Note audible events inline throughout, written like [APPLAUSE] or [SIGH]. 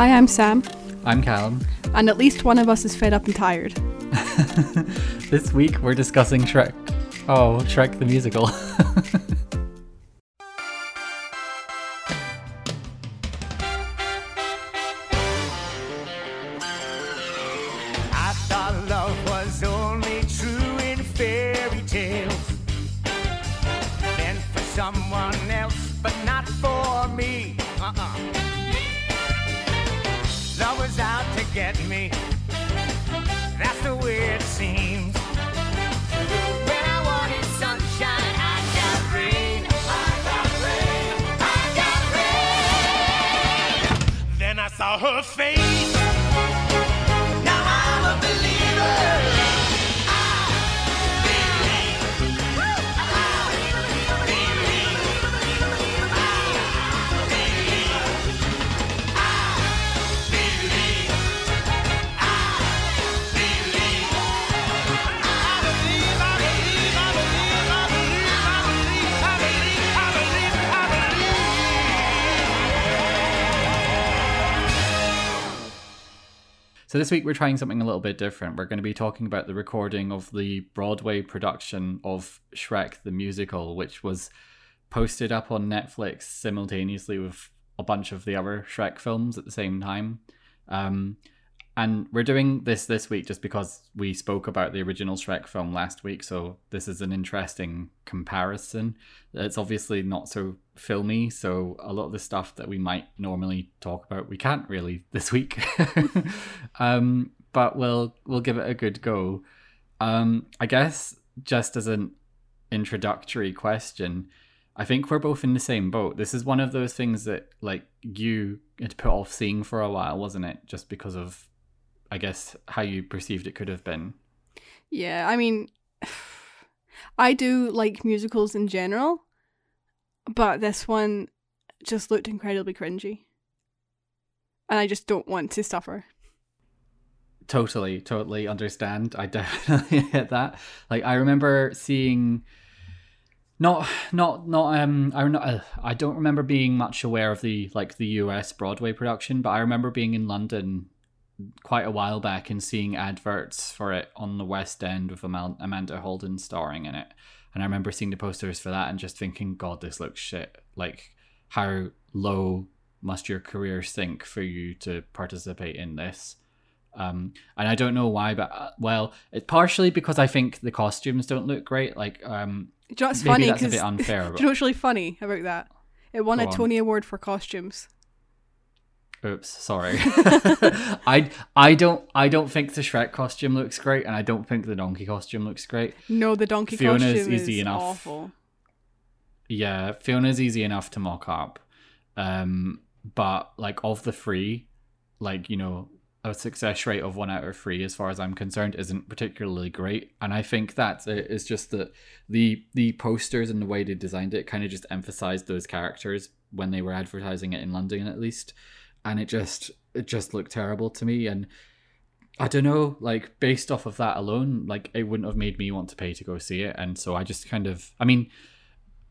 Hi, I'm Sam, I'm Callum. and at least one of us is fed up and tired. [LAUGHS] This week we're discussing Shrek. Oh, Shrek the musical. [LAUGHS] so this week we're trying something a little bit different. We're going to be talking about the recording of the Broadway production of Shrek the musical, which was posted up on Netflix simultaneously with a bunch of the other Shrek films at the same time. Um, and we're doing this this week just because we spoke about the original Shrek film last week, so this is an interesting comparison. It's obviously not so filmy, so a lot of the stuff that we might normally talk about we can't really [LAUGHS] this week. [LAUGHS] um, but we'll we'll give it a good go. Um, I guess just as an introductory question, I think we're both in the same boat. This is one of those things that like you had put off seeing for a while, wasn't it? Just because of I guess how you perceived it could have been. Yeah, I mean, [SIGHS] I do like musicals in general, but this one just looked incredibly cringy. And I just don't want to suffer. Totally, totally understand. I [LAUGHS] definitely get that. Like I remember seeing not not not um I not, uh, I don't remember being much aware of the like the US Broadway production, but I remember being in London quite a while back and seeing adverts for it on the West End with Amanda Holden starring in it. And I remember seeing the posters for that and just thinking, God, this looks shit. Like, how low must your career sink for you to participate in this? Um, and I don't know why, but uh, well, it's partially because I think the costumes don't look great. Like, um, you know maybe funny? that's a bit unfair. Do [LAUGHS] But, you know what's really funny about that? It won Go a on. Tony Award for costumes. Oops, sorry. [LAUGHS] I I don't I don't think the Shrek costume looks great, and I don't think the donkey costume looks great. No, the donkey Fiona's costume easy is enough. awful. Yeah, Fiona's easy enough to mock up. Um, but like of the three, like, you know, a success rate of one out of three, as far as I'm concerned, isn't particularly great. And I think that. It's just that the the posters and the way they designed it kind of just emphasized those characters when they were advertising it in London at least. And it just it just looked terrible to me. And I don't know, like based off of that alone, like it wouldn't have made me want to pay to go see it. And so I just kind of I mean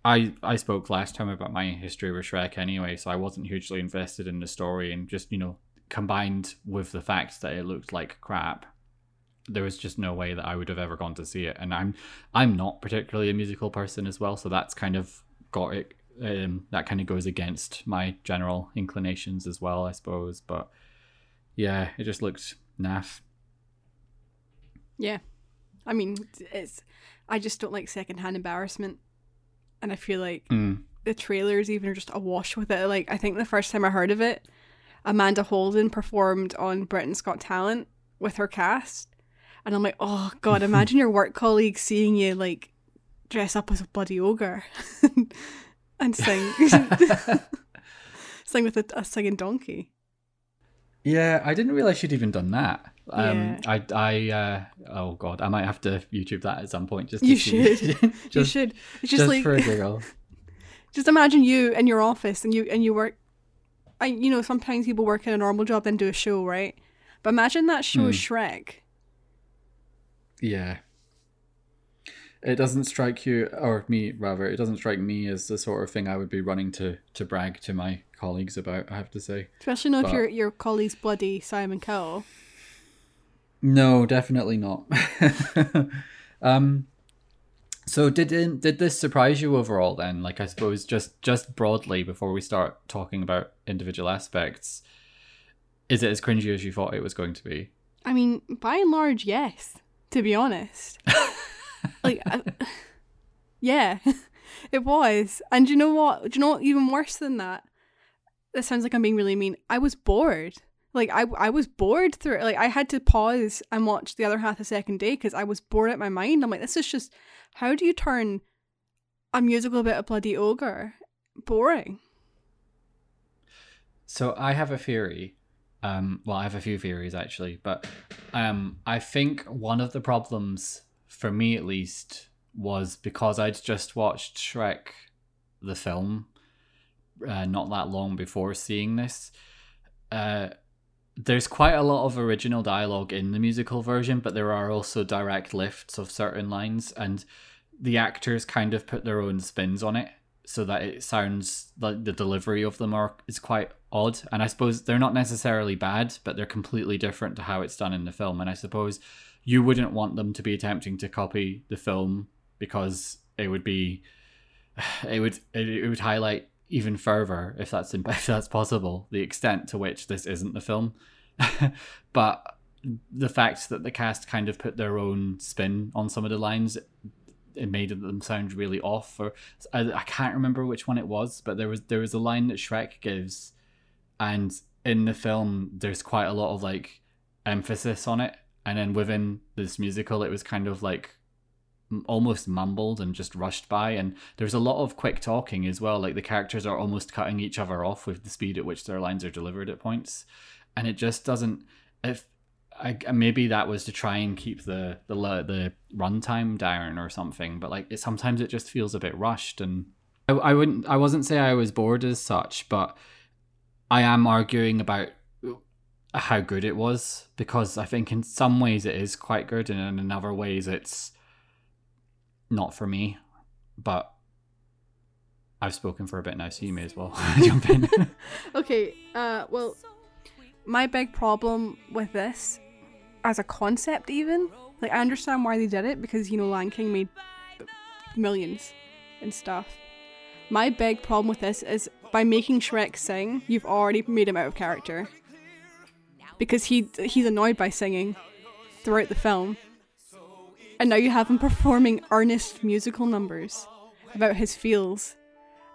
I I spoke last time about my history with Shrek anyway, so I wasn't hugely invested in the story, and just you know combined with the fact that it looked like crap, there was just no way that I would have ever gone to see it. And I'm I'm not particularly a musical person as well, so that's kind of got it. Um, that kind of goes against my general inclinations as well, I suppose. But yeah, it just looked naff. Yeah. I mean, it's. I just don't like secondhand embarrassment. And I feel like Mm. the trailers even are just awash with it. Like, I think the first time I heard of it, Amanda Holden performed on Britain's Got Talent with her cast. And I'm like, oh, God, [LAUGHS] imagine your work colleagues seeing you, like, dress up as a bloody ogre [LAUGHS] and sing. [LAUGHS] [LAUGHS] sing with a, a singing donkey. Yeah, I didn't realize she'd even done that. Um, Yeah. I, I, uh, oh god, I might have to YouTube that at some point. Just You see. should. [LAUGHS] just, you should. It's just, just like for a giggle. just imagine you in your office and you and you work I you know sometimes people work in a normal job then do a show right but imagine that show is Shrek Yeah. It doesn't strike you or me rather. It doesn't strike me as the sort of thing I would be running to to brag to my colleagues about. I have to say. Especially not if But- your your colleague's bloody Simon Cowell. No, definitely not. [LAUGHS] um, so did did this surprise you overall? Then, like I suppose just just broadly before we start talking about individual aspects, is it as cringy as you thought it was going to be? I mean, by and large, yes. To be honest, [LAUGHS] like, I, yeah, [LAUGHS] it was. And do you know what? Do you know what? Even worse than that. This sounds like I'm being really mean. I was bored. Like I, I was bored through it. Like I had to pause and watch the other half the second day because I was bored at my mind. I'm like, this is just how do you turn a musical about a bloody ogre boring? So I have a theory. Um, well, I have a few theories actually, but um, I think one of the problems for me, at least, was because I'd just watched Shrek, the film, uh, not that long before seeing this. Uh, there's quite a lot of original dialogue in the musical version, but there are also direct lifts of certain lines, and the actors kind of put their own spins on it so that it sounds like the delivery of them are is quite odd. And I suppose they're not necessarily bad, but they're completely different to how it's done in the film. And I suppose you wouldn't want them to be attempting to copy the film because it would be [SIGHS] it would it, would highlight even further if that's [LAUGHS] if that's possible the extent to which this isn't the film. [LAUGHS] But the fact that the cast kind of put their own spin on some of the lines it made them sound really off or I, I can't remember which one it was but there was there was a line that Shrek gives and in the film there's quite a lot of like emphasis on it and then within this musical it was kind of like almost mumbled and just rushed by. And there's a lot of quick talking as well. Like the characters are almost cutting each other off with the speed at which their lines are delivered at points. And it just doesn't if I, maybe that was to try and keep the the the runtime down or something but like it sometimes it just feels a bit rushed. And I, I wouldn't I wasn't say I was bored as such but I am arguing about how good it was because I think in some ways it is quite good and in other ways it's not for me but I've spoken for a bit now so you may as well [LAUGHS] jump in [LAUGHS] Okay, uh, well, my big problem with this, as a concept, even, like, I understand why they did it because, you know, Lion King made millions and stuff. My big problem with this is by making Shrek sing, you've already made him out of character. Because he he's annoyed by singing throughout the film. And now you have him performing earnest musical numbers about his feels.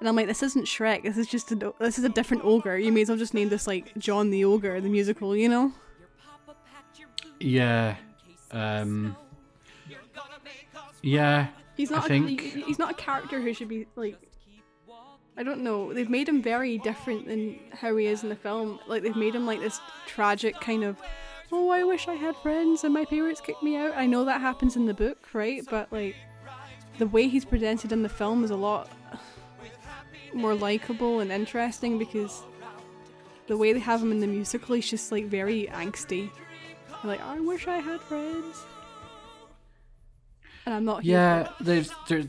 And I'm like, this isn't Shrek. This is just a this is a different ogre. You may as well just name this like John the Ogre, the musical. You know? yeah um yeah He's I not. think- he- he's not a character who should be like. I don't know. They've made him very different than how he is in the film. Like they've made him like this tragic kind of. Oh, I wish I had friends and my parents kicked me out. I know that happens in the book, right? But like, the way he's presented in the film is a lot more likable and interesting because the way they have him in the musical, is just like very angsty. Like, I wish I had friends. And I'm not Yeah, there's there's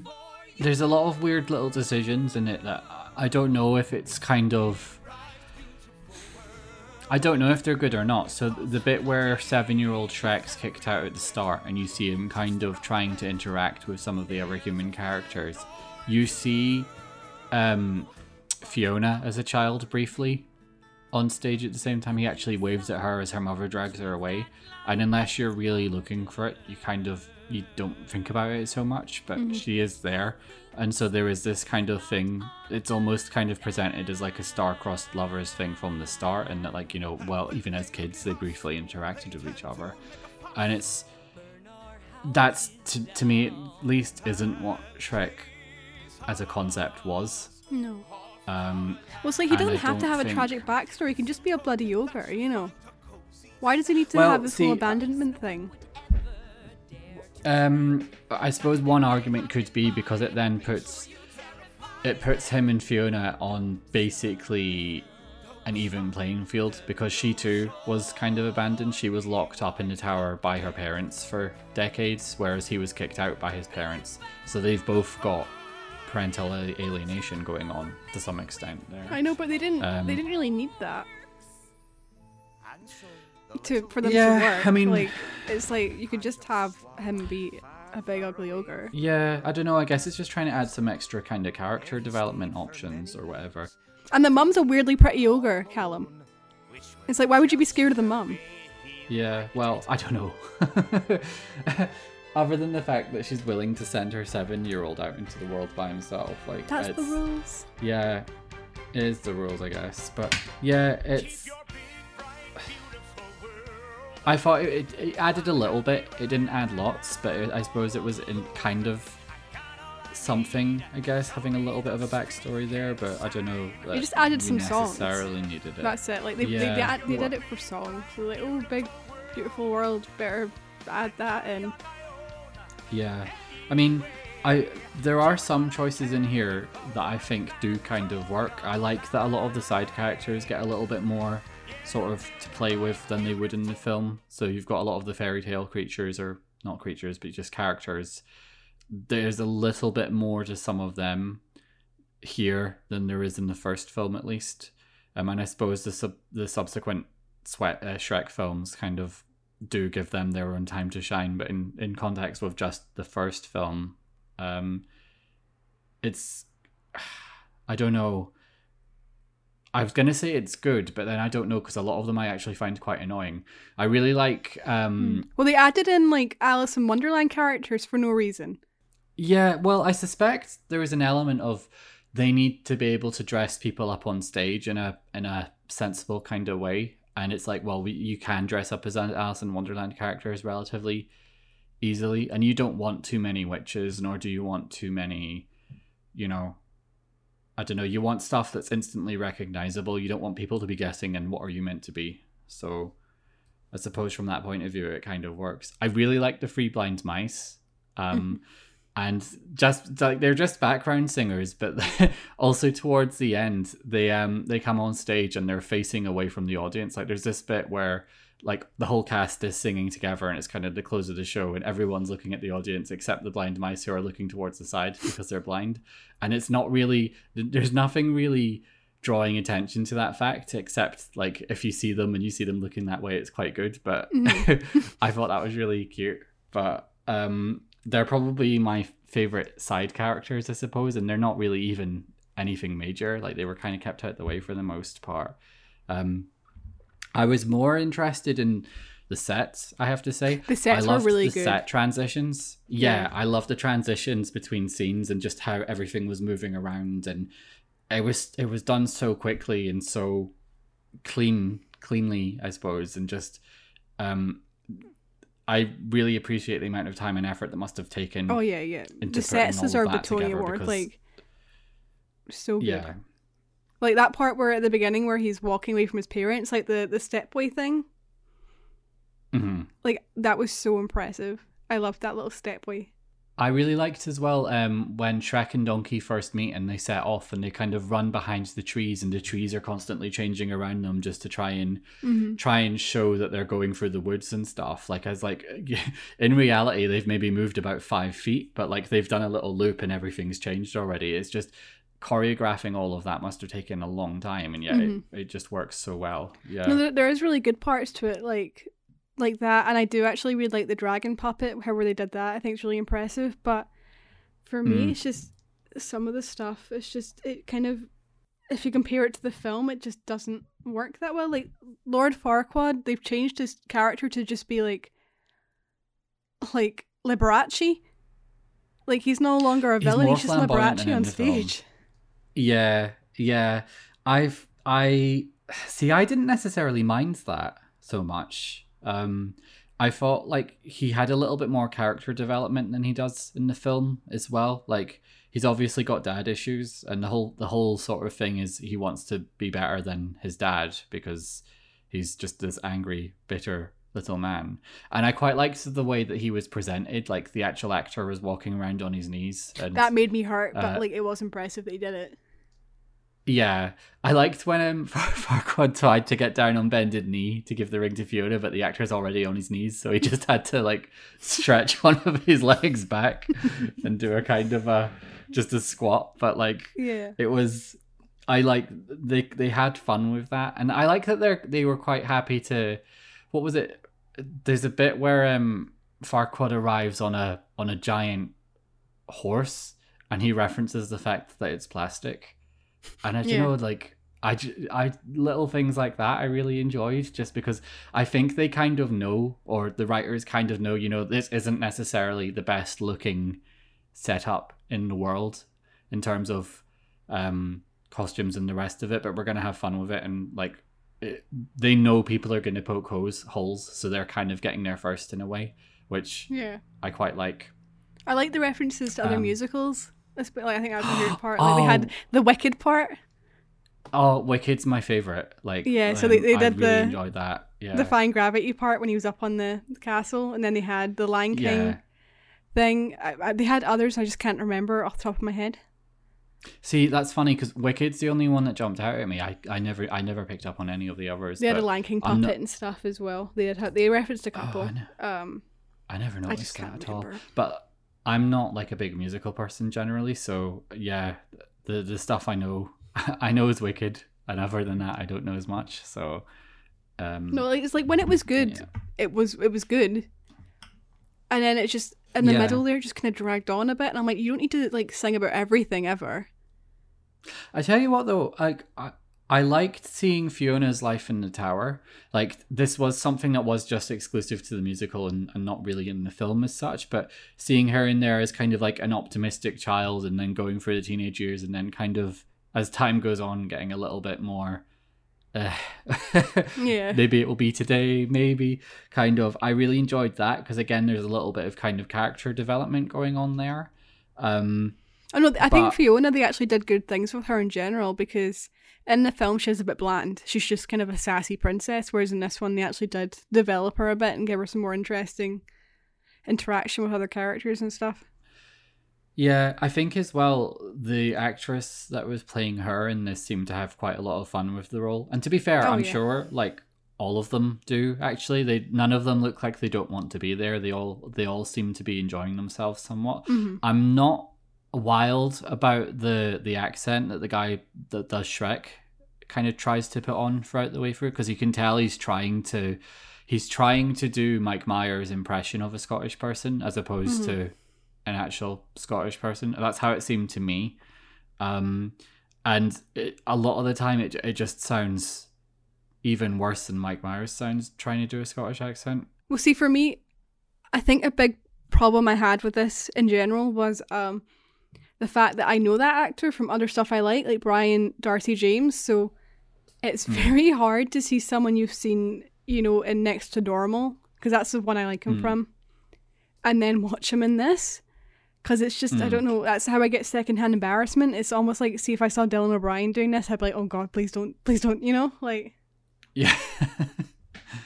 there's a lot of weird little decisions in it that I don't know if it's kind of I don't know if they're good or not. So the bit where seven-year-old Shrek's kicked out at the start, and you see him kind of trying to interact with some of the other human characters, you see um, Fiona as a child briefly on stage at the same time. He actually waves at her as her mother drags her away, and unless you're really looking for it, you kind of you don't think about it so much. But she is there, and so there is this kind of thing. It's almost kind of presented as like a star-crossed lovers thing from the start, and that like you know, well, even as kids, they briefly interacted with each other, and it's that's to, to me at least isn't what Shrek as a concept was. No. Um, Well, it's like he doesn't have to don't have a tragic backstory. He can just be a bloody ogre, you know. Why does he need to Well, have this see, whole abandonment thing? Um, I suppose one argument could be because it then puts it puts him and Fiona on basically an even playing field because she too was kind of abandoned. She was locked up in the tower by her parents for decades, whereas he was kicked out by his parents. So they've both got parental alienation going on to some extent there. I know, but they didn't. Um, they didn't really need that to for them Yeah, to work. I mean- like it's like you could just have him be a big ugly ogre. Yeah, I don't know. I guess it's just trying to add some extra kind of character development options or whatever. And the mum's a weirdly pretty ogre, Callum. It's like, why would you be scared of the mum? Yeah, well, I don't know. [LAUGHS] Other than the fact that she's willing to send her seven-year-old out into the world by himself, like That's the rules. Yeah, it is the rules, I guess. But yeah, it's. I thought it, it, it added a little bit. It didn't add lots, but it, I suppose it was in kind of something. I guess having a little bit of a backstory there, but I don't know. that just added some songs. Necessarily needed it. That's it. Like they they, they, add, they did it for songs. So like, oh, big, beautiful world. Better add that in. Yeah, I mean, I there are some choices in here that I think do kind of work. I like that a lot of the side characters get a little bit more sort of to play with than they would in the film. So you've got a lot of the fairy tale creatures, or not creatures, but just characters. There's a little bit more to some of them here than there is in the first film, at least. Um, and I suppose the sub- the subsequent Sweat uh, Shrek films kind of do give them their own time to shine. But in in context with just the first film, um, it's [SIGHS] I don't know. I was gonna say it's good, but then I don't know because a lot of them I actually find quite annoying. I really like um, Well, they added in like Alice in Wonderland characters for no reason. Yeah, well, I suspect there is an element of they need to be able to dress people up on stage in a in a sensible kind of way, and it's like, well, we, you can dress up as Alice in Wonderland characters relatively easily, and you don't want too many witches, nor do you want too many, you know. I don't know. You want stuff that's instantly recognizable. You don't want people to be guessing, and what are you meant to be? So, I suppose from that point of view, it kind of works. I really like the Three Blind Mice. Um, [LAUGHS] and just like they're just background singers but [LAUGHS] also towards the end they um they come on stage and they're facing away from the audience like there's this bit where like the whole cast is singing together and it's kind of the close of the show and everyone's looking at the audience except the blind mice who are looking towards the side because they're blind. And it's not really there's nothing really drawing attention to that fact except like if you see them and you see them looking that way it's quite good. But [LAUGHS] i thought that was really cute. But um they're probably my favorite side characters i suppose and they're not really even anything major. Like they were kind of kept out the way for the most part. Um i was more interested in the sets i have to say The sets I were really the good. set transitions yeah, Yeah. i love the transitions between scenes and just how everything was moving around and it was it was done so quickly and so clean cleanly i suppose and just um i really appreciate the amount of time and effort that must have taken Oh yeah, yeah. The sets deserve the Tony Award. Like so good. yeah Like that part where at the beginning where he's walking away from his parents, like the the stepway thing. hmm Like that was so impressive. I loved that little stepway. I really liked as well um, when Shrek and Donkey first meet and they set off and they kind of run behind the trees and the trees are constantly changing around them just to try and Mm-hmm. try and show that they're going through the woods and stuff. Like as like [LAUGHS] in reality they've maybe moved about five feet, but like they've done a little loop and everything's changed already. It's just choreographing all of that must have taken a long time and yet it, it just works so well. Yeah. No, there, there is really good parts to it, like like that, and I do actually really like the dragon puppet, however they did that. I think it's really impressive. But for me, Mm. it's just some of the stuff. It's just it kind of, if you compare it to the film, it just doesn't work that well. Like Lord Farquaad, they've changed his character to just be like, like Liberace. Like he's no longer a He's villain; more he's just Liberace on stage. Yeah, yeah. I've I [SIGHS] see I didn't necessarily mind that so much. Um I thought like he had a little bit more character development than he does in the film as well. Like he's obviously got dad issues and the whole the whole sort of thing is he wants to be better than his dad because he's just this angry, bitter little man. And I quite liked the way that he was presented, like the actual actor was walking around on his knees and That made me hurt, but Uh, like it was impressive that he did it. Yeah, I liked when um, Far- [LAUGHS] Farquaad tried to get down on bended knee to give the ring to Fiona, but the actor is already on his knees, so he just had to like stretch [LAUGHS] one of his legs back [LAUGHS] and do a kind of a just a squat. But like, Yeah. it was, I like they they had fun with that, and I like that they they were quite happy to. What was it? There's a bit where um Farquaad arrives on a on a giant horse, and he references the fact that it's plastic and I Yeah. know like I, I little things like that I really enjoyed just because I think they kind of know or the writers kind of know you know this isn't necessarily the best looking setup in the world in terms of um costumes and the rest of it but we're gonna have fun with it and like it, they know people are gonna poke holes holes so they're kind of getting there first in a way which Yeah. I quite like I like the references to other Um, musicals. That's like I think that was my favorite [GASPS] part. Like they had Oh. the Wicked part, oh Wicked's my favorite like Yeah, so they- um, they I did really the- enjoyed that yeah the Fine Gravity part when he was up on the castle, and then they had the Lion King yeah thing. I, I, they had others I just can't remember off the top of my head. See, that's funny because Wicked's the only one that jumped out at me. I, I never I never picked up on any of the others. They had a Lion King puppet not- and stuff as well. They had they referenced a Oh, couple. I know. um, I never noticed just that at all. But I'm not like a big musical person generally, so yeah, the the stuff I know [LAUGHS] I know is Wicked, and other than that, I don't know as much. So, um, No, like, it's like when it was good, yeah. it was it was good, and then it just in the Yeah. middle there just kind of dragged on a bit, and I'm like, you don't need to like sing about everything ever. I tell you what though, like I, I liked seeing Fiona's life in the tower. Like this was something that was just exclusive to the musical and, and not really in the film as such, but seeing her in there as kind of like an optimistic child and then going through the teenage years and then kind of as time goes on getting a little bit more uh, [LAUGHS] Yeah. maybe it will be today maybe kind of i really enjoyed that because again there's a little bit of kind of character development going on there um Oh no, I think But- Fiona they actually did good things with her in general because in the film she's a bit bland. She's just kind of a sassy princess, whereas in this one they actually did develop her a bit and give her some more interesting interaction with other characters and stuff. Yeah, I think as well the actress that was playing her in this seemed to have quite a lot of fun with the role. And to be fair, Oh, I'm yeah. sure like all of them do actually. They none of them look like they don't want to be there. They all they all seem to be enjoying themselves somewhat. Mhm. I'm not wild about the the accent that the guy that does Shrek kind of tries to put on throughout the way through because you can tell he's trying to he's trying to do Mike Myers' impression of a Scottish person as opposed Mhm. to an actual Scottish person. That's how it seemed to me. Um, and it, a lot of the time, it it just sounds even worse than Mike Myers sounds trying to do a Scottish accent. Well, see, for me, I think a big problem I had with this in general was um, the fact that I know that actor from other stuff I like, like Brian Darcy James. So it's very hard to see someone you've seen, you know, in Next to Normal, because that's the one I like him Mm. from, and then watch him in this. Because it's just, I Mm. don't know, that's how I get secondhand embarrassment. It's almost like, see, if I saw Dylan O'Brien doing this, I'd be like, oh God, please don't, please don't, you know? Like, Yeah.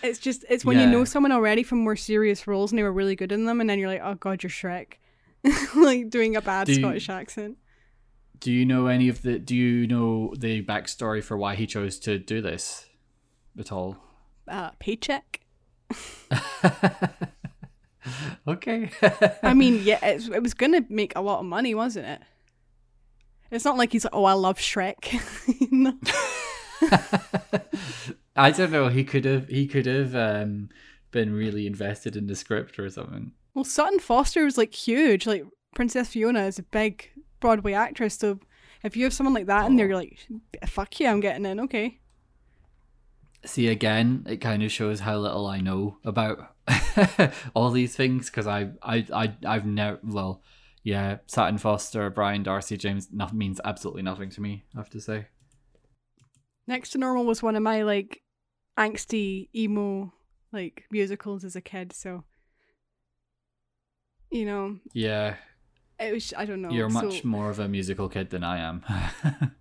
it's just it's [LAUGHS] when you know someone already from more serious roles and they were really good in them, and then you're like, oh god, you're Shrek, [LAUGHS] like doing a bad Do you- Scottish accent. Do you know any of the? Do you know the backstory for why he chose to do this at all? Uh, paycheck. [LAUGHS] okay. I mean, [LAUGHS] yeah, it's, it was gonna make a lot of money, wasn't it? It's not like he's like, oh, I love Shrek. I don't know. He could have. He could have um, been really invested in the script or something. Well, Sutton Foster was like huge. Like Princess Fiona is a big Broadway actress, so if you have someone like that in there, Oh. you're like, fuck yeah, I'm getting in. Okay. See again, it kind of shows how little I know about [LAUGHS] all these things because I, I, I, I've never. Well, yeah, Sutton Foster, Brian Darcy, James, means absolutely nothing to me. I have to say. Next to Normal was one of my like angsty emo like musicals as a kid, so you know, Yeah, it was I don't know. you're so much more of a musical kid than I am. [LAUGHS]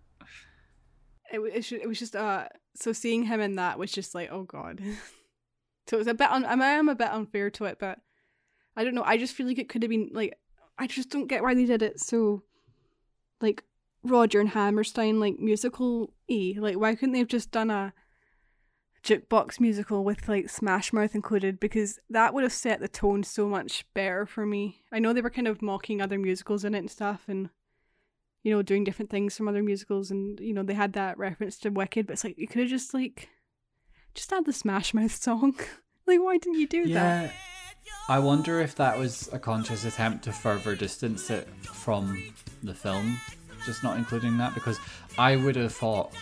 It, it, it was just uh so seeing him in that was just like oh god. [LAUGHS] so it was a bit un- I am a bit unfair to it, but I don't know. I just feel like it could have been like I just don't get why they did it so like Roger and Hammerstein like musical E. Like why couldn't they have just done a jukebox musical with like Smash Mouth included? Because that would have set the tone so much better for me. I know they were kind of mocking other musicals in it and stuff and you know, doing different things from other musicals and you know, they had that reference to Wicked, but it's like you could have just like just add the Smash Mouth song. [LAUGHS] like why didn't you do that? Yeah. I wonder if that was a conscious attempt to further distance it from the film, just not including that because I would have thought.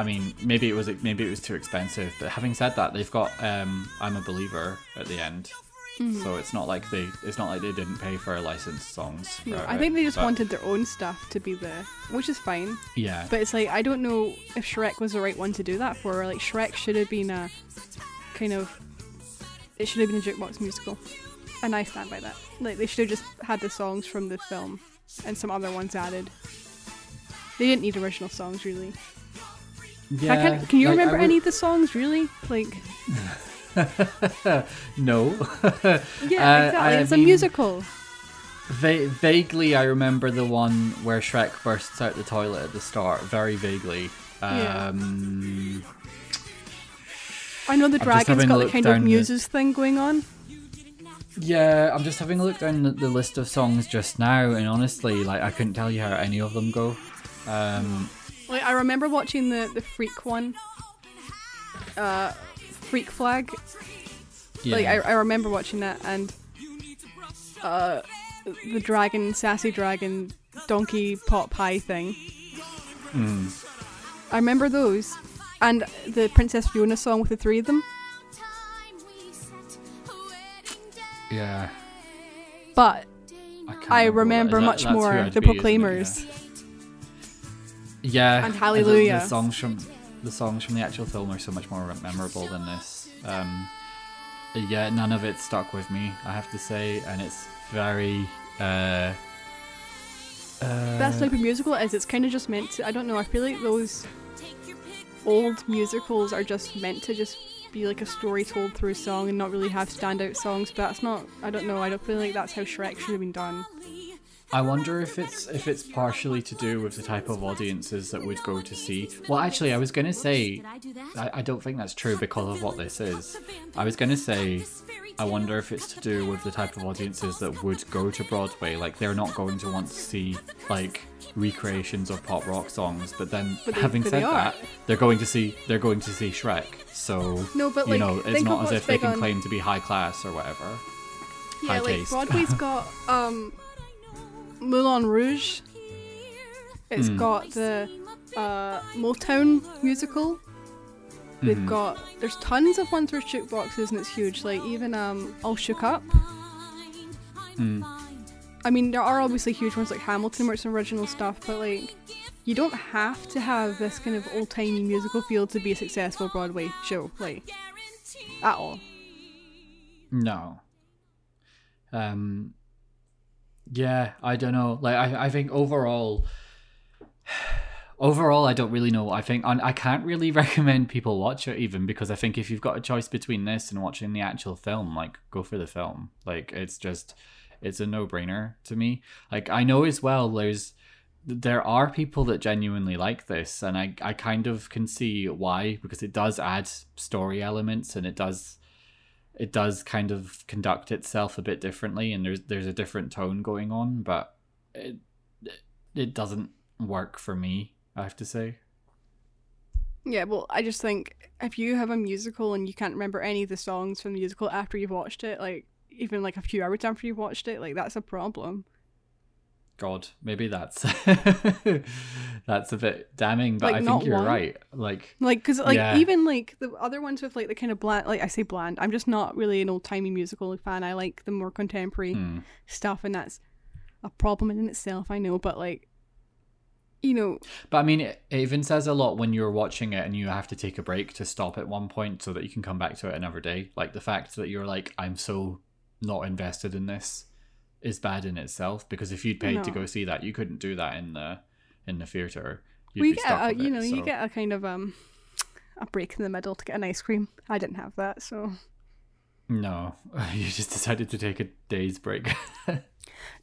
I mean, maybe it was maybe it was too expensive, but having said that, they've got um, "I'm a Believer" at the end, Mm-hmm. so it's not like they it's not like they didn't pay for licensed songs. For I think they just but- wanted their own stuff to be there, which is fine. Yeah, But it's like I don't know if Shrek was the right one to do that for. Like Shrek should have been a kind of, it should have been a jukebox musical, and I stand by that. Like they should have just had the songs from the film and some other ones added. They didn't need original songs really. Yeah. I can, can you like, remember would- any of the songs really? Like [LAUGHS] no. [LAUGHS] yeah, Uh, exactly. It's a musical. Va- vaguely, I remember the one where Shrek bursts out the toilet at the start. Very vaguely. Yeah. Um, I know the dragon's got the kind of the- muses thing going on. Yeah, I'm just having a look down the, the list of songs just now, and honestly, like I couldn't tell you how any of them go. Um, Like I remember watching the the freak one. Uh, Freak Flag. yeah. Like I, I remember watching that and uh the dragon sassy dragon donkey pot pie thing. Hmm. I remember those. And the Princess Fiona song with the three of them. yeah. But I, I remember that remember is. That- much more the be? Proclaimers. Yeah. And the- Hallelujah. The, songs from the songs from the actual film are so much more memorable than this. Um, yeah, none of it stuck with me, I have to say, and it's very. Uh, uh, Best type of musical is it's kind of just meant to. I don't know. I feel like those old musicals are just meant to just be like a story told through song and not really have standout songs. But that's not. I don't know. I don't feel like that's how Shrek should have been done. I wonder if it's if it's partially to do with the type of audiences that would go to see. Well, actually, I was gonna say I, I don't think that's true because of what this is. I was gonna say I wonder if it's to do with the type of audiences that would go to Broadway. Like they're not going to want to see like recreations of pop rock songs, but then But they- having but said they that, they're going to see they're going to see Shrek. So No, but, you like, know, it's not as if they can on- claim to be high class or whatever. Yeah, High like taste. Broadway's [LAUGHS] got um Moulin Rouge. It's Hmm. got the uh, Motown musical. They've Mhm. got there's tons of ones with jukeboxes and it's huge. Like even um All Shook Up. Mm. I mean, there are obviously huge ones like Hamilton where it's original stuff, but like you don't have to have this kind of old timey musical feel to be a successful Broadway show, like at all. No. Um yeah, I don't know. Like I I think overall overall I don't really know. I think and I can't really [LAUGHS] recommend people watch it even because I think if you've got a choice between this and watching the actual film, like go for the film. Like it's just it's a no-brainer to me. Like I know as well there's there are people that genuinely like this and I I kind of can see why because it does add story elements and it does it does kind of conduct itself a bit differently and there's there's a different tone going on but it it doesn't work for me i have to say Yeah, well, I just think if you have a musical and you can't remember any of the songs from the musical after you've watched it, like even like a few hours after you've watched it, like that's a problem. God maybe that's [LAUGHS] that's a bit damning but Like, i think you're one? right like Like, because like Yeah. even like the other ones with like the kind of bland, like I say bland, I'm just not really an old timey musical fan. I like the more contemporary hmm. stuff, and that's a problem in itself. I know, but like, you know, but i mean it, it even says a lot when you're watching it and you have to take a break to stop at one point so that you can come back to it another day like the fact that you're like i'm so not invested in this is bad in itself because if you'd paid to go see that you couldn't do that in the in the theater. You'd well, you get a, you know you get a kind of um a break in the middle to get an ice cream. I didn't have that, so. No. [LAUGHS] You just decided to take a day's break. [LAUGHS]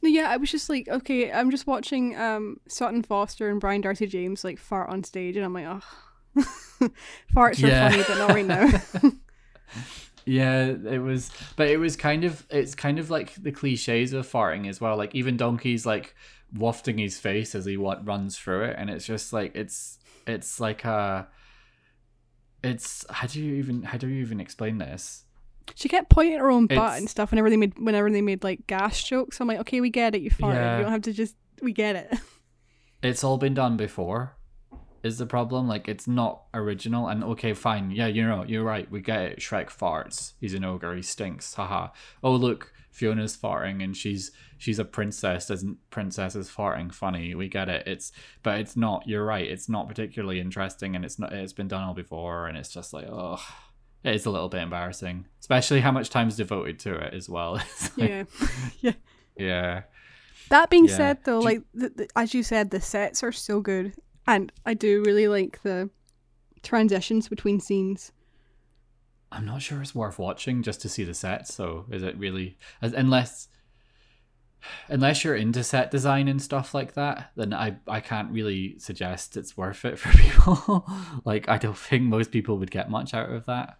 No, yeah, I was just like, okay, I'm just watching um Sutton Foster and Brian Darcy James like fart on stage, and I'm like, oh, [LAUGHS] farts Yeah. are funny, but not right now. Yeah, it was, but it was kind of it's kind of like the cliches of farting as well. Like even Donkey's like wafting his face as he what runs through it, and it's just like it's it's like a it's how do you even how do you even explain this? she kept pointing at her own butt It's- and stuff whenever they made whenever they made like gas jokes. I'm like, okay, we get it, you farted. Yeah. You don't have to just we get it. [LAUGHS] It's all been done before. Is the problem like it's not original? And okay, fine, yeah, you know, you're right. We get it. Shrek farts. He's an ogre. He stinks. Haha. Oh look, Fiona's farting, and she's she's a princess. Isn't princesses farting funny? We get it. It's but it's not. You're right. It's not particularly interesting, and it's not. It's been done all before, and it's just like oh, it is a little bit embarrassing, especially how much time's devoted to it as well. [LAUGHS] Like- yeah, [LAUGHS] yeah. yeah. That being Yeah. said, though, like the, the, as you said, the sets are so good, and I do really like the transitions between scenes. I'm not sure it's worth watching just to see the sets. So is it really? Unless, unless you're into set design and stuff like that, then I I can't really suggest it's worth it [LAUGHS] for people. like I don't think most people would get much out of that.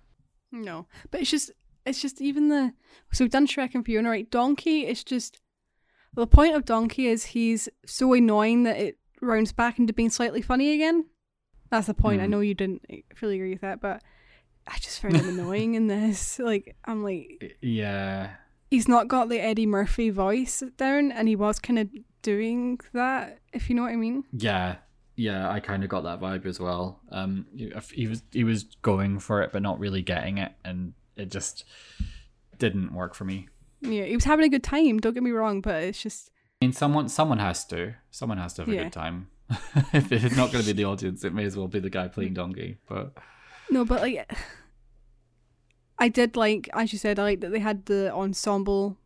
No, but it's just it's just even the so we've done Shrek and Fiona, right? Donkey is just the point of Donkey is he's so annoying that it rounds back into being slightly funny again. That's the point. I Hmm. know you didn't fully agree with that, but I just found him [LAUGHS] annoying in this. Like I'm like Yeah, he's not got the Eddie Murphy voice down, and he was kind of doing that. If you know what I mean. yeah, yeah. I kind of got that vibe as well. Um, he was he was going for it, but not really getting it, and it just didn't work for me. Yeah, he was having a good time. Don't get me wrong, but it's just I mean, someone someone has to. Someone has to have a Yeah. good time. [LAUGHS] if it's not going to be the audience, it may as well be the guy playing donkey. But No, but like, I did like, as you said, I like that they had the ensemble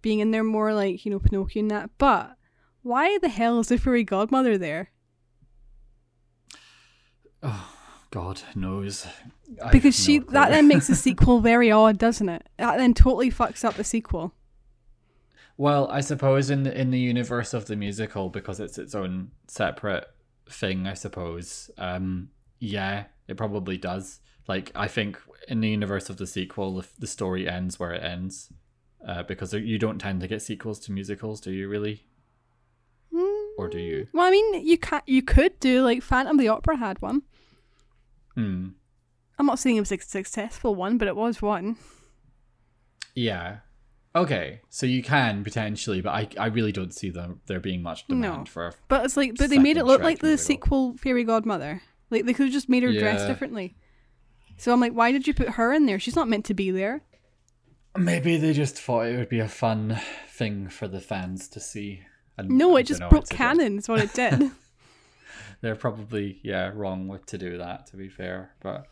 being in there more, like you know Pinocchio and that. But why the hell is the fairy godmother there? Oh God knows, Because she no that then makes the [LAUGHS] sequel very odd, doesn't it? That then totally fucks up the sequel. Well, I suppose in the in the universe of the musical, because it's its own separate thing, I suppose. Um, yeah, it probably does. Like, I think in the universe of the sequel, the, the story ends where it ends, uh, because you don't tend to get sequels to musicals, do you? Really, or do you? Well, I mean, you can you could do like Phantom of the Opera had one. Hmm. I'm not saying it was a successful one, but it was one. Yeah. Okay, so you can potentially, but I, I really don't see them there being much demand No. for. But it's like, but they made it look Shrek like the sequel Fairy Godmother. Like they could have just made her dress differently. So I'm like, why did you put her in there? She's not meant to be there. Maybe they just thought it would be a fun thing for the fans to see. And No, it just broke canon. Is what it did. [LAUGHS] [LAUGHS] They're probably yeah wrong with to do that. To be fair, but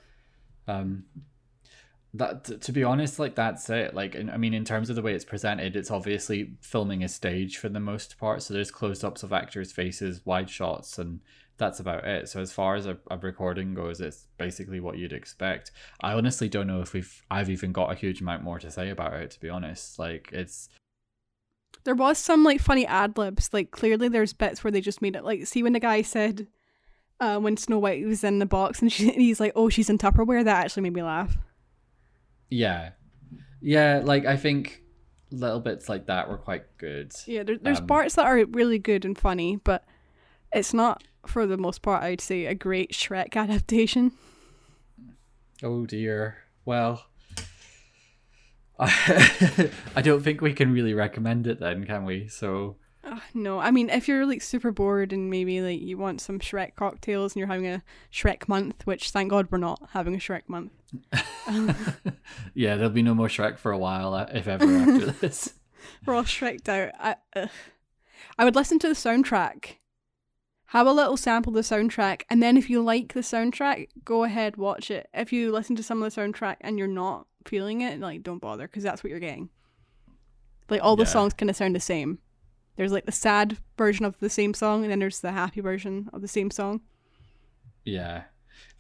um, that to be honest, like that's it. Like I mean, in terms of the way it's presented, it's obviously filming a stage for the most part. So there's close-ups of actors' faces, wide shots, and that's about it. So as far as a, a recording goes, it's basically what you'd expect. I honestly don't know if we've I've even got a huge amount more to say about it. To be honest, like it's there was some like funny ad libs. Like clearly, there's bits where they just made it. Like, see when the guy said, uh, when Snow White was in the box and, she, [LAUGHS] and he's like, "Oh, she's in Tupperware." That actually made me laugh. Yeah, yeah. Like I think little bits like that were quite good. Yeah, there, there's Um, parts that are really good and funny, but it's not for the most part. I'd say a great Shrek [LAUGHS] adaptation. Oh dear. Well, I, [LAUGHS] I don't think we can really recommend it then, can we? So Uh, no, I mean, if you're like super bored and maybe like you want some Shrek cocktails and you're having a Shrek month, which thank God we're not having a Shrek month. [LAUGHS] yeah, there'll be no more Shrek for a while, uh, if ever after [LAUGHS] this. We're all Shreked out. I. I would listen to the soundtrack, have a little sample of the soundtrack, and then if you like the soundtrack, go ahead watch it. If you listen to some of the soundtrack and you're not feeling it, like don't bother because that's what you're getting. Like all the Yeah. songs kind of sound the same. There's like the sad version of the same song, and then there's the happy version of the same song. Yeah,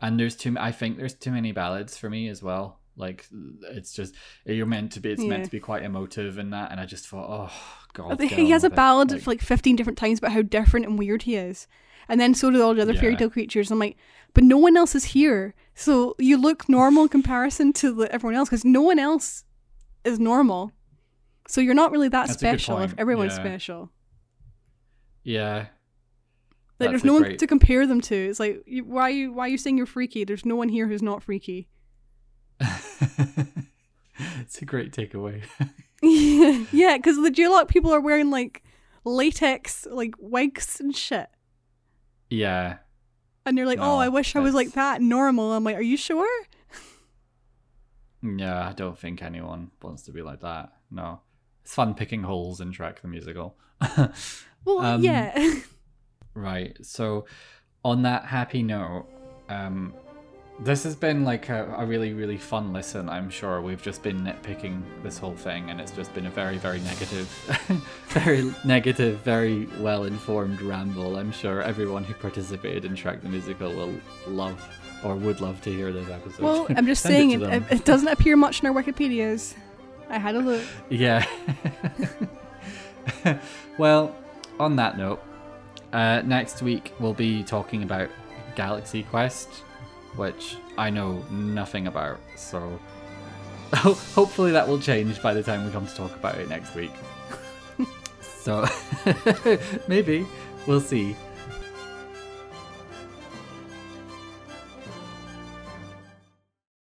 and there's too. I think there's too many ballads for me as well. Like it's just you're meant to be. It's Yeah. meant to be quite emotive and that. And I just thought, oh god. I think get he has a ballad Like, of like 15 different times about how different and weird he is. And then so do all the other fairy tale creatures. I'm like, but no one else is here. So you look normal in comparison to everyone else because no one else is normal. So you're not really that That's special if everyone's yeah. special. yeah. Like That's there's no one to compare them to. It's like you, why you why are you saying you're freaky? There's no one here who's not freaky. [LAUGHS] it's a great takeaway. [LAUGHS] yeah, because the Jaylock people are wearing like latex like wigs and shit. yeah. And they're like, No, oh, I wish I was like that normal. I'm like, are you sure? Yeah, I don't think anyone wants to be like that. No. It's fun picking holes in Shrek the Musical. [LAUGHS] Well, Um, yeah. [LAUGHS] right. So, on that happy note, um, this has been like a, a really, really fun listen. I'm sure we've just been nitpicking this whole thing, and it's just been a very, very negative, [LAUGHS] very negative, very well informed ramble. I'm sure everyone who participated in Shrek the Musical will love or would love to hear this episode. well, I'm just saying it it, to it, them. it doesn't appear much in our Wikipedias. I had a look. Yeah. well, on that note, uh, next week we'll be talking about Galaxy Quest, which I know nothing about. So [LAUGHS] hopefully that will change by the time we come to talk about it next week. [LAUGHS] so [LAUGHS] maybe we'll see.